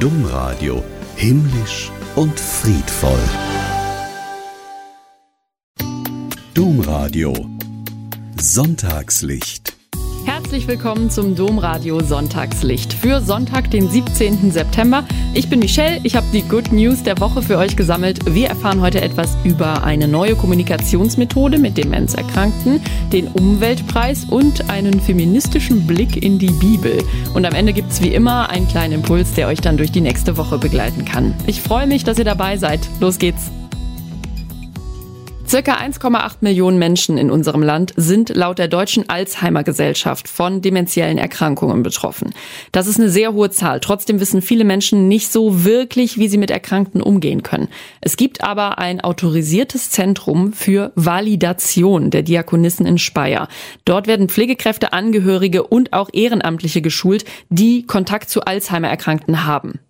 Domradio himmlisch und friedvoll. Domradio Sonntagslicht Herzlich willkommen zum Domradio Sonntagslicht für Sonntag, den 17. September. Ich bin Michelle, ich habe die Good News der Woche für euch gesammelt. Wir erfahren heute etwas über eine neue Kommunikationsmethode mit Demenzerkrankten, den Umweltpreis und einen feministischen Blick in die Bibel. Und am Ende gibt es wie immer einen kleinen Impuls, der euch dann durch die nächste Woche begleiten kann. Ich freue mich, dass ihr dabei seid. Los geht's! Circa 1,8 Millionen Menschen in unserem Land sind laut der Deutschen Alzheimer Gesellschaft von dementiellen Erkrankungen betroffen. Das ist eine sehr hohe Zahl. Trotzdem wissen viele Menschen nicht so wirklich, wie sie mit Erkrankten umgehen können. Es gibt aber ein autorisiertes Zentrum für Validation der Diakonissen in Speyer. Dort werden Pflegekräfte, Angehörige und auch Ehrenamtliche geschult, die Kontakt zu Alzheimer-Erkrankten haben.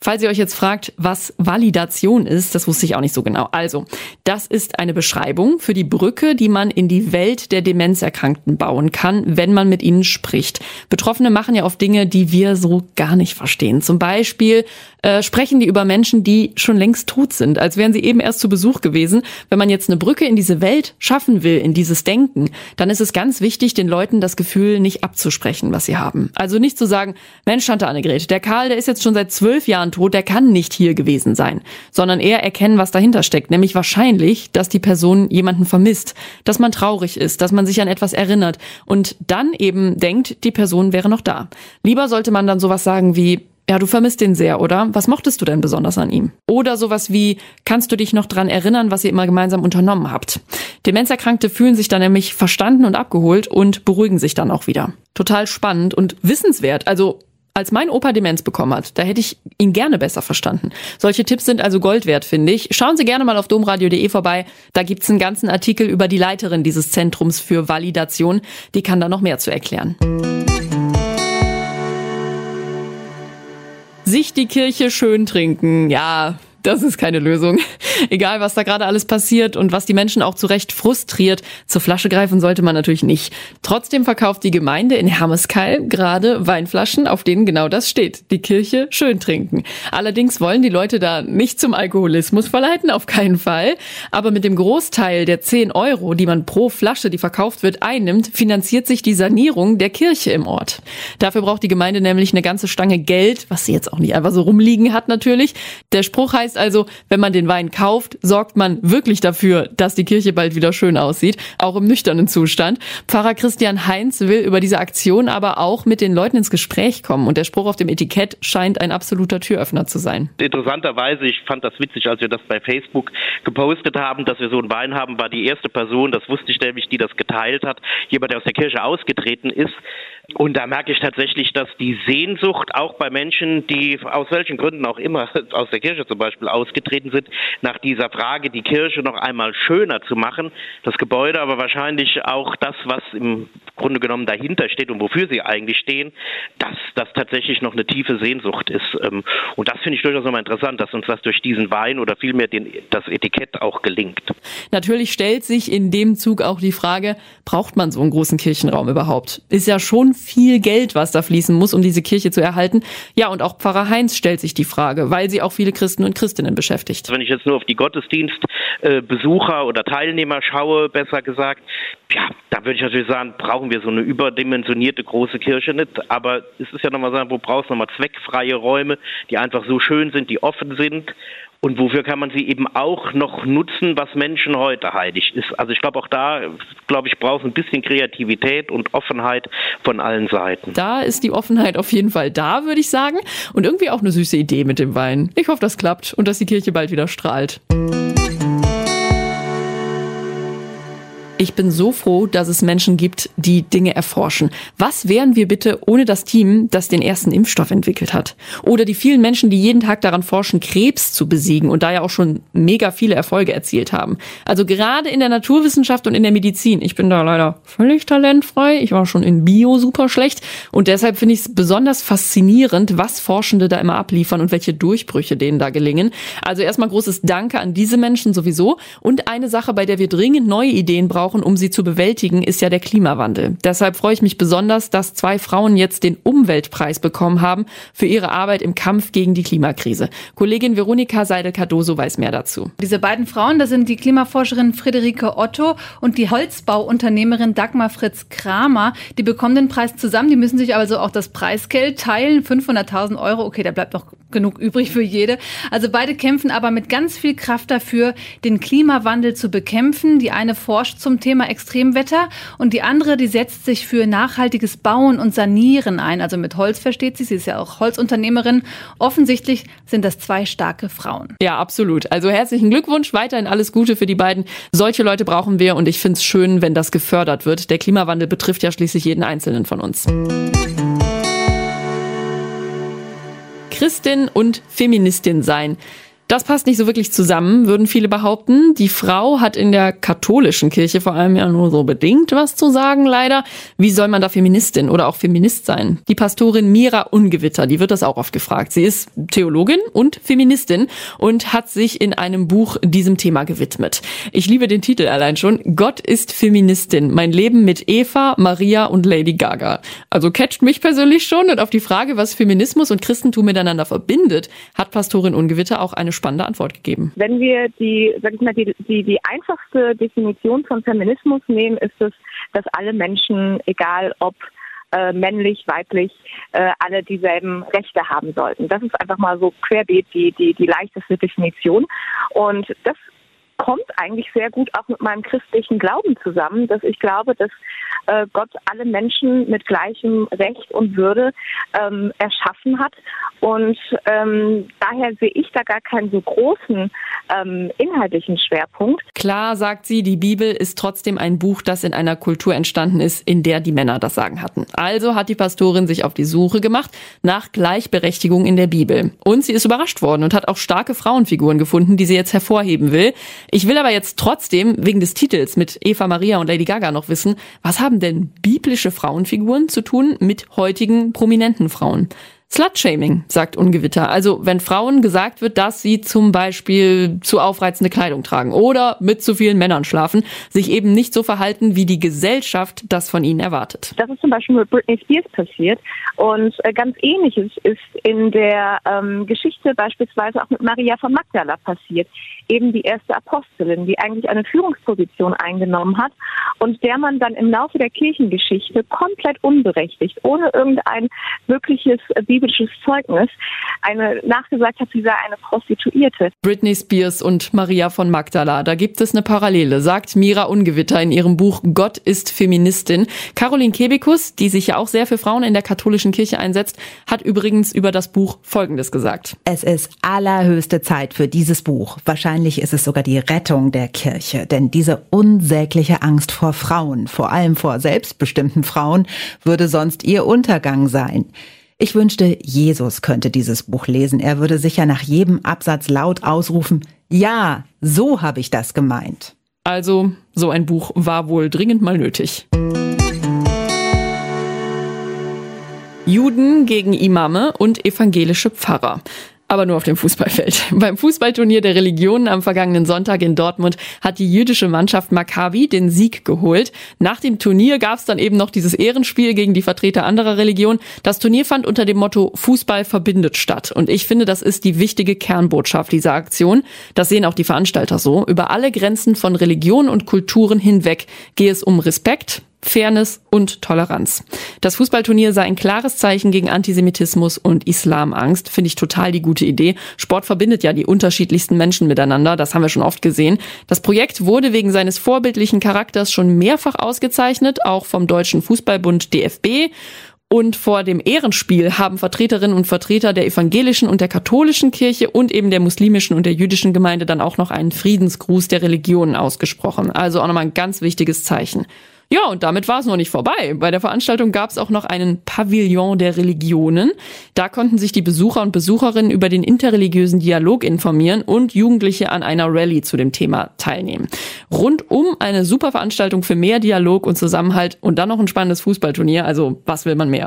Falls ihr euch jetzt fragt, was Validation ist, das wusste ich auch nicht so genau. Also, das ist eine Beschreibung für die Brücke, die man in die Welt der Demenzerkrankten bauen kann, wenn man mit ihnen spricht. Betroffene machen ja oft Dinge, die wir so gar nicht verstehen. Zum Beispiel äh, sprechen die über Menschen, die schon längst tot sind, als wären sie eben erst zu Besuch gewesen. Wenn man jetzt eine Brücke in diese Welt schaffen will, in dieses Denken, dann ist es ganz wichtig, den Leuten das Gefühl nicht abzusprechen, was sie haben. Also nicht zu sagen, Mensch, Tante Annegret, der Karl, der ist jetzt schon seit zwölf Jahren Tot, der kann nicht hier gewesen sein, sondern eher erkennen, was dahinter steckt, nämlich wahrscheinlich, dass die Person jemanden vermisst, dass man traurig ist, dass man sich an etwas erinnert und dann eben denkt, die Person wäre noch da. Lieber sollte man dann sowas sagen wie, ja, du vermisst den sehr, oder? Was mochtest du denn besonders an ihm? Oder sowas wie, kannst du dich noch dran erinnern, was ihr immer gemeinsam unternommen habt? Demenzerkrankte fühlen sich dann nämlich verstanden und abgeholt und beruhigen sich dann auch wieder. Total spannend und wissenswert. Also als mein Opa Demenz bekommen hat, da hätte ich ihn gerne besser verstanden. Solche Tipps sind also Gold wert, finde ich. Schauen Sie gerne mal auf domradio.de vorbei. Da gibt's einen ganzen Artikel über die Leiterin dieses Zentrums für Validation. Die kann da noch mehr zu erklären. Sich die Kirche schön trinken. Ja, das ist keine Lösung. Egal, was da gerade alles passiert und was die Menschen auch zu Recht frustriert, zur Flasche greifen sollte man natürlich nicht. Trotzdem verkauft die Gemeinde in Hermeskeil gerade Weinflaschen, auf denen genau das steht. Die Kirche schön trinken. Allerdings wollen die Leute da nicht zum Alkoholismus verleiten, auf keinen Fall. Aber mit dem Großteil der 10 Euro, die man pro Flasche, die verkauft wird, einnimmt, finanziert sich die Sanierung der Kirche im Ort. Dafür braucht die Gemeinde nämlich eine ganze Stange Geld, was sie jetzt auch nicht einfach so rumliegen hat natürlich. Der Spruch heißt also, wenn man den Wein kauft, sorgt man wirklich dafür, dass die Kirche bald wieder schön aussieht, auch im nüchternen Zustand. Pfarrer Christian Heinz will über diese Aktion aber auch mit den Leuten ins Gespräch kommen und der Spruch auf dem Etikett scheint ein absoluter Türöffner zu sein. Interessanterweise, ich fand das witzig, als wir das bei Facebook gepostet haben, dass wir so einen Wein haben, war die erste Person, das wusste ich nämlich, die das geteilt hat, jemand, der aus der Kirche ausgetreten ist. Und da merke ich tatsächlich, dass die Sehnsucht auch bei Menschen, die aus welchen Gründen auch immer aus der Kirche zum Beispiel ausgetreten sind, nach dieser Frage, die Kirche noch einmal schöner zu machen, das Gebäude, aber wahrscheinlich auch das, was im Grunde genommen dahinter steht und wofür sie eigentlich stehen, dass das tatsächlich noch eine tiefe Sehnsucht ist. Ähm, und das finde ich durchaus nochmal interessant, dass uns das durch diesen Wein oder vielmehr den, das Etikett auch gelingt. Natürlich stellt sich in dem Zug auch die Frage, braucht man so einen großen Kirchenraum überhaupt? Ist ja schon viel Geld, was da fließen muss, um diese Kirche zu erhalten. Ja, und auch Pfarrer Heinz stellt sich die Frage, weil sie auch viele Christen und Christinnen beschäftigt. Wenn ich jetzt nur auf die Gottesdienstbesucher oder Teilnehmer schaue, besser gesagt, ja, da würde ich natürlich sagen, brauchen wir so eine überdimensionierte große Kirche nicht. Aber es ist ja nochmal sagen, wo brauchst du nochmal zweckfreie Räume, die einfach so schön sind, die offen sind und wofür kann man sie eben auch noch nutzen, was Menschen heute heilig ist. Also ich glaube auch da, glaube ich, braucht ein bisschen Kreativität und Offenheit von allen Seiten. Da ist die Offenheit auf jeden Fall da, würde ich sagen. Und irgendwie auch eine süße Idee mit dem Wein. Ich hoffe, das klappt und dass die Kirche bald wieder strahlt. Ich bin so froh, dass es Menschen gibt, die Dinge erforschen. Was wären wir bitte ohne das Team, das den ersten Impfstoff entwickelt hat? Oder die vielen Menschen, die jeden Tag daran forschen, Krebs zu besiegen und da ja auch schon mega viele Erfolge erzielt haben. Also gerade in der Naturwissenschaft und in der Medizin. Ich bin da leider völlig talentfrei. Ich war schon in Bio super schlecht. Und deshalb finde ich es besonders faszinierend, was Forschende da immer abliefern und welche Durchbrüche denen da gelingen. Also erstmal großes Danke an diese Menschen sowieso. Und eine Sache, bei der wir dringend neue Ideen brauchen, brauchen, um sie zu bewältigen, ist ja der Klimawandel. Deshalb freue ich mich besonders, dass zwei Frauen jetzt den Umweltpreis bekommen haben für ihre Arbeit im Kampf gegen die Klimakrise. Kollegin Veronika Seidel-Cardoso weiß mehr dazu. Diese beiden Frauen, das sind die Klimaforscherin Friederike Otto und die Holzbauunternehmerin Dagmar Fritz Kramer. Die bekommen den Preis zusammen, die müssen sich also auch das Preisgeld teilen, 500.000 Euro. Okay, da bleibt noch genug übrig für jede. Also beide kämpfen aber mit ganz viel Kraft dafür, den Klimawandel zu bekämpfen. Die eine forscht Thema Extremwetter und die andere, die setzt sich für nachhaltiges Bauen und Sanieren ein. Also mit Holz versteht sie. Sie ist ja auch Holzunternehmerin. Offensichtlich sind das zwei starke Frauen. Ja, absolut. Also herzlichen Glückwunsch. Weiterhin alles Gute für die beiden. Solche Leute brauchen wir und ich finde es schön, wenn das gefördert wird. Der Klimawandel betrifft ja schließlich jeden Einzelnen von uns. Christin und Feministin sein. Das passt nicht so wirklich zusammen, würden viele behaupten. Die Frau hat in der katholischen Kirche vor allem ja nur so bedingt was zu sagen, leider. Wie soll man da Feministin oder auch Feminist sein? Die Pastorin Mira Ungewitter, die wird das auch oft gefragt. Sie ist Theologin und Feministin und hat sich in einem Buch diesem Thema gewidmet. Ich liebe den Titel allein schon. Gott ist Feministin. Mein Leben mit Eva, Maria und Lady Gaga. Also catcht mich persönlich schon und auf die Frage, was Feminismus und Christentum miteinander verbindet, hat Pastorin Ungewitter auch eine spannende Antwort gegeben. Wenn wir die, sag ich mal, die, die, die einfachste Definition von Feminismus nehmen, ist es, dass alle Menschen, egal ob äh, männlich, weiblich, äh, alle dieselben Rechte haben sollten. Das ist einfach mal so querbeet die, die, die leichteste Definition. Und das kommt eigentlich sehr gut auch mit meinem christlichen Glauben zusammen, dass ich glaube, dass äh, Gott alle Menschen mit gleichem Recht und Würde ähm, erschaffen hat. Und ähm, daher sehe ich da gar keinen so großen ähm, inhaltlichen Schwerpunkt. Klar, sagt sie, die Bibel ist trotzdem ein Buch, das in einer Kultur entstanden ist, in der die Männer das Sagen hatten. Also hat die Pastorin sich auf die Suche gemacht nach Gleichberechtigung in der Bibel. Und sie ist überrascht worden und hat auch starke Frauenfiguren gefunden, die sie jetzt hervorheben will. Ich will aber jetzt trotzdem wegen des Titels mit Eva Maria und Lady Gaga noch wissen, was haben denn biblische Frauenfiguren zu tun mit heutigen prominenten Frauen? Slutshaming, sagt Ungewitter. Also wenn Frauen gesagt wird, dass sie zum Beispiel zu aufreizende Kleidung tragen oder mit zu vielen Männern schlafen, sich eben nicht so verhalten, wie die Gesellschaft das von ihnen erwartet. Das ist zum Beispiel mit Britney Spears passiert. Und äh, ganz ähnliches ist in der ähm, Geschichte beispielsweise auch mit Maria von Magdala passiert. Eben die erste Apostelin, die eigentlich eine Führungsposition eingenommen hat und der man dann im Laufe der Kirchengeschichte komplett unberechtigt, ohne irgendein wirkliches äh, biblisches Zeugnis eine nachgesagt hat, sie sei eine Prostituierte. Britney Spears und Maria von Magdala, da gibt es eine Parallele, sagt Mira Ungewitter in ihrem Buch Gott ist Feministin. Caroline Kebekus, die sich ja auch sehr für Frauen in der katholischen Kirche einsetzt, hat übrigens über das Buch Folgendes gesagt. Es ist allerhöchste Zeit für dieses Buch. Wahrscheinlich ist es sogar die Rettung der Kirche, denn diese unsägliche Angst vor Frauen, vor allem vor selbstbestimmten Frauen, würde sonst ihr Untergang sein. Ich wünschte, Jesus könnte dieses Buch lesen. Er würde sicher nach jedem Absatz laut ausrufen, ja, so habe ich das gemeint. Also, so ein Buch war wohl dringend mal nötig. Juden gegen Imame und evangelische Pfarrer aber nur auf dem Fußballfeld. Beim Fußballturnier der Religionen am vergangenen Sonntag in Dortmund hat die jüdische Mannschaft Maccabi den Sieg geholt. Nach dem Turnier gab es dann eben noch dieses Ehrenspiel gegen die Vertreter anderer Religionen. Das Turnier fand unter dem Motto Fußball verbindet statt. Und ich finde, das ist die wichtige Kernbotschaft dieser Aktion. Das sehen auch die Veranstalter so. Über alle Grenzen von Religion und Kulturen hinweg gehe es um Respekt, Fairness und Toleranz. Das Fußballturnier sei ein klares Zeichen gegen Antisemitismus und Islamangst. Finde ich total die gute Idee. Sport verbindet ja die unterschiedlichsten Menschen miteinander. Das haben wir schon oft gesehen. Das Projekt wurde wegen seines vorbildlichen Charakters schon mehrfach ausgezeichnet, auch vom Deutschen Fußballbund DFB. Und vor dem Ehrenspiel haben Vertreterinnen und Vertreter der evangelischen und der katholischen Kirche und eben der muslimischen und der jüdischen Gemeinde dann auch noch einen Friedensgruß der Religionen ausgesprochen. Also auch nochmal ein ganz wichtiges Zeichen. Ja, und damit war es noch nicht vorbei. Bei der Veranstaltung gab es auch noch einen Pavillon der Religionen. Da konnten sich die Besucher und Besucherinnen über den interreligiösen Dialog informieren und Jugendliche an einer Rallye zu dem Thema teilnehmen. Rundum eine super Veranstaltung für mehr Dialog und Zusammenhalt und dann noch ein spannendes Fußballturnier. Also was will man mehr?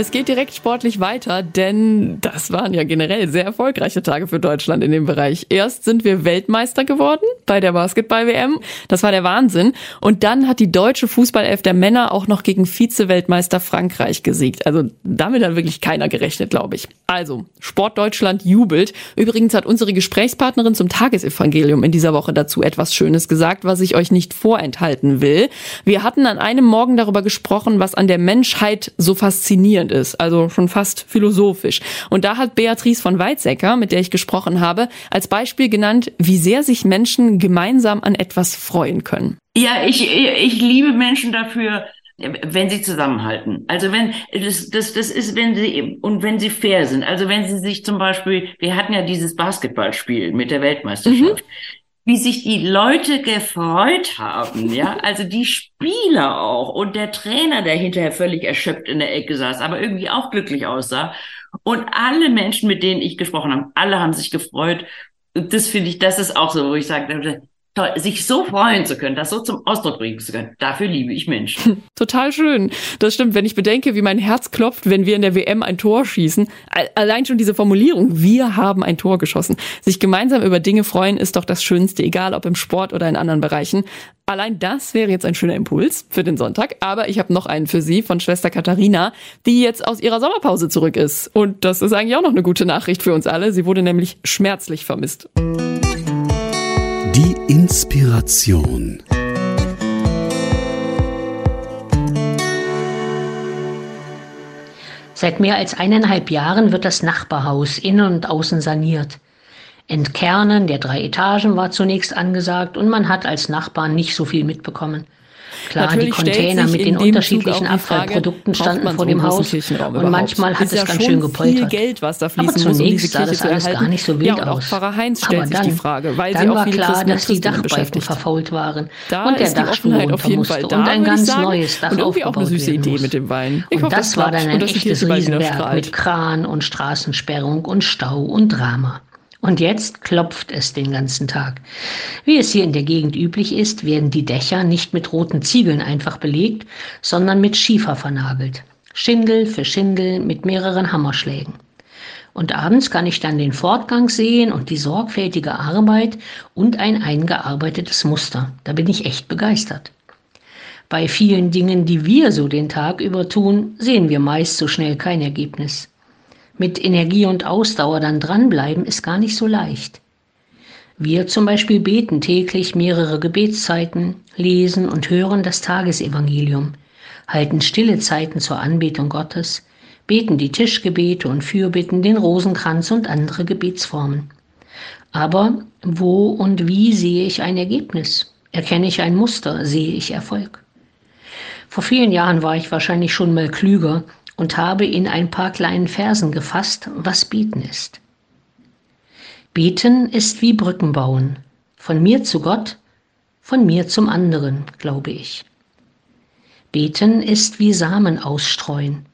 Es geht direkt sportlich weiter, denn das waren ja generell sehr erfolgreiche Tage für Deutschland in dem Bereich. Erst sind wir Weltmeister geworden bei der Basketball-WM. Das war der Wahnsinn. Und dann hat die deutsche Fußballelf der Männer auch noch gegen Vize-Weltmeister Frankreich gesiegt. Also damit hat wirklich keiner gerechnet, glaube ich. Also, Sport Deutschland jubelt. Übrigens hat unsere Gesprächspartnerin zum Tagesevangelium in dieser Woche dazu etwas Schönes gesagt, was ich euch nicht vorenthalten will. Wir hatten an einem Morgen darüber gesprochen, was an der Menschheit so faszinierend spannend ist, also schon fast philosophisch. Und da hat Beatrice von Weizsäcker, mit der ich gesprochen habe, als Beispiel genannt, wie sehr sich Menschen gemeinsam an etwas freuen können. Ja, ich, ich liebe Menschen dafür, wenn sie zusammenhalten. Also wenn das, das, das ist, wenn sie und wenn sie fair sind. Also wenn sie sich zum Beispiel, wir hatten ja dieses Basketballspiel mit der Weltmeisterschaft. Mhm wie sich die Leute gefreut haben, ja, also die Spieler auch und der Trainer, der hinterher völlig erschöpft in der Ecke saß, aber irgendwie auch glücklich aussah. Und alle Menschen, mit denen ich gesprochen habe, alle haben sich gefreut. Und das finde ich, das ist auch so, wo ich sage, toll, sich so freuen zu können, das so zum Ausdruck bringen zu können. Dafür liebe ich Menschen. Total schön. Das stimmt, wenn ich bedenke, wie mein Herz klopft, wenn wir in der WM ein Tor schießen. Allein schon diese Formulierung, wir haben ein Tor geschossen. Sich gemeinsam über Dinge freuen ist doch das Schönste, egal ob im Sport oder in anderen Bereichen. Allein das wäre jetzt ein schöner Impuls für den Sonntag. Aber ich habe noch einen für Sie von Schwester Katharina, die jetzt aus ihrer Sommerpause zurück ist. Und das ist eigentlich auch noch eine gute Nachricht für uns alle. Sie wurde nämlich schmerzlich vermisst. Inspiration. Seit mehr als eineinhalb Jahren wird das Nachbarhaus innen und außen saniert. Entkernen der drei Etagen war zunächst angesagt und man hat als Nachbarn nicht so viel mitbekommen. Klar, Natürlich die Container mit den unterschiedlichen Abfallprodukten standen vor dem Haus und manchmal hat es ja ganz schön gepoltert. Geld, was da fließen Aber zunächst sah das alles gar nicht so wild ja, aus. Pfarrer Heinz stellt Aber dann, sich die Frage, weil dann sie auch war klar, dass die Dachbalken verfault waren da und der Dachstuhl runter musste da, und ein ganz sagen. neues Dach und irgendwie auch eine süße Idee mit dem Wein. Ich und hoffe, das, das war dann ein echtes Riesenwerk mit Kran und Straßensperrung und Stau und Drama. Und jetzt klopft es den ganzen Tag. Wie es hier in der Gegend üblich ist, werden die Dächer nicht mit roten Ziegeln einfach belegt, sondern mit Schiefer vernagelt. Schindel für Schindel mit mehreren Hammerschlägen. Und abends kann ich dann den Fortgang sehen und die sorgfältige Arbeit und ein eingearbeitetes Muster. Da bin ich echt begeistert. Bei vielen Dingen, die wir so den Tag über tun, sehen wir meist so schnell kein Ergebnis mit Energie und Ausdauer dann dranbleiben, ist gar nicht so leicht. Wir zum Beispiel beten täglich mehrere Gebetszeiten, lesen und hören das Tagesevangelium, halten stille Zeiten zur Anbetung Gottes, beten die Tischgebete und Fürbitten, den Rosenkranz und andere Gebetsformen. Aber wo und wie sehe ich ein Ergebnis? Erkenne ich ein Muster? Sehe ich Erfolg? Vor vielen Jahren war ich wahrscheinlich schon mal klüger und habe in ein paar kleinen Versen gefasst, was Beten ist. Beten ist wie Brücken bauen, von mir zu Gott, von mir zum anderen, glaube ich. Beten ist wie Samen ausstreuen.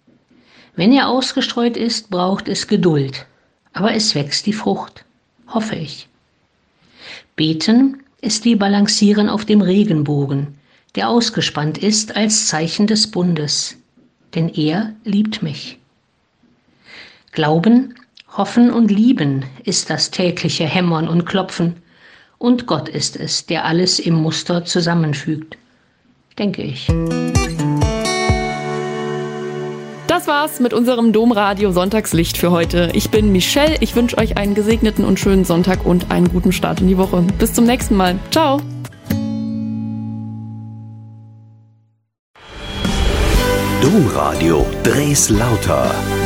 Wenn er ausgestreut ist, braucht es Geduld, aber es wächst die Frucht, hoffe ich. Beten ist wie Balancieren auf dem Regenbogen, der ausgespannt ist als Zeichen des Bundes denn er liebt mich. Glauben, Hoffen und Lieben ist das tägliche Hämmern und Klopfen, und Gott ist es, der alles im Muster zusammenfügt, denke ich. Das war's mit unserem Domradio Sonntagslicht für heute. Ich bin Michelle. Ich wünsche euch einen gesegneten und schönen Sonntag und einen guten Start in die Woche. Bis zum nächsten Mal. Ciao. Domradio Dres Lauter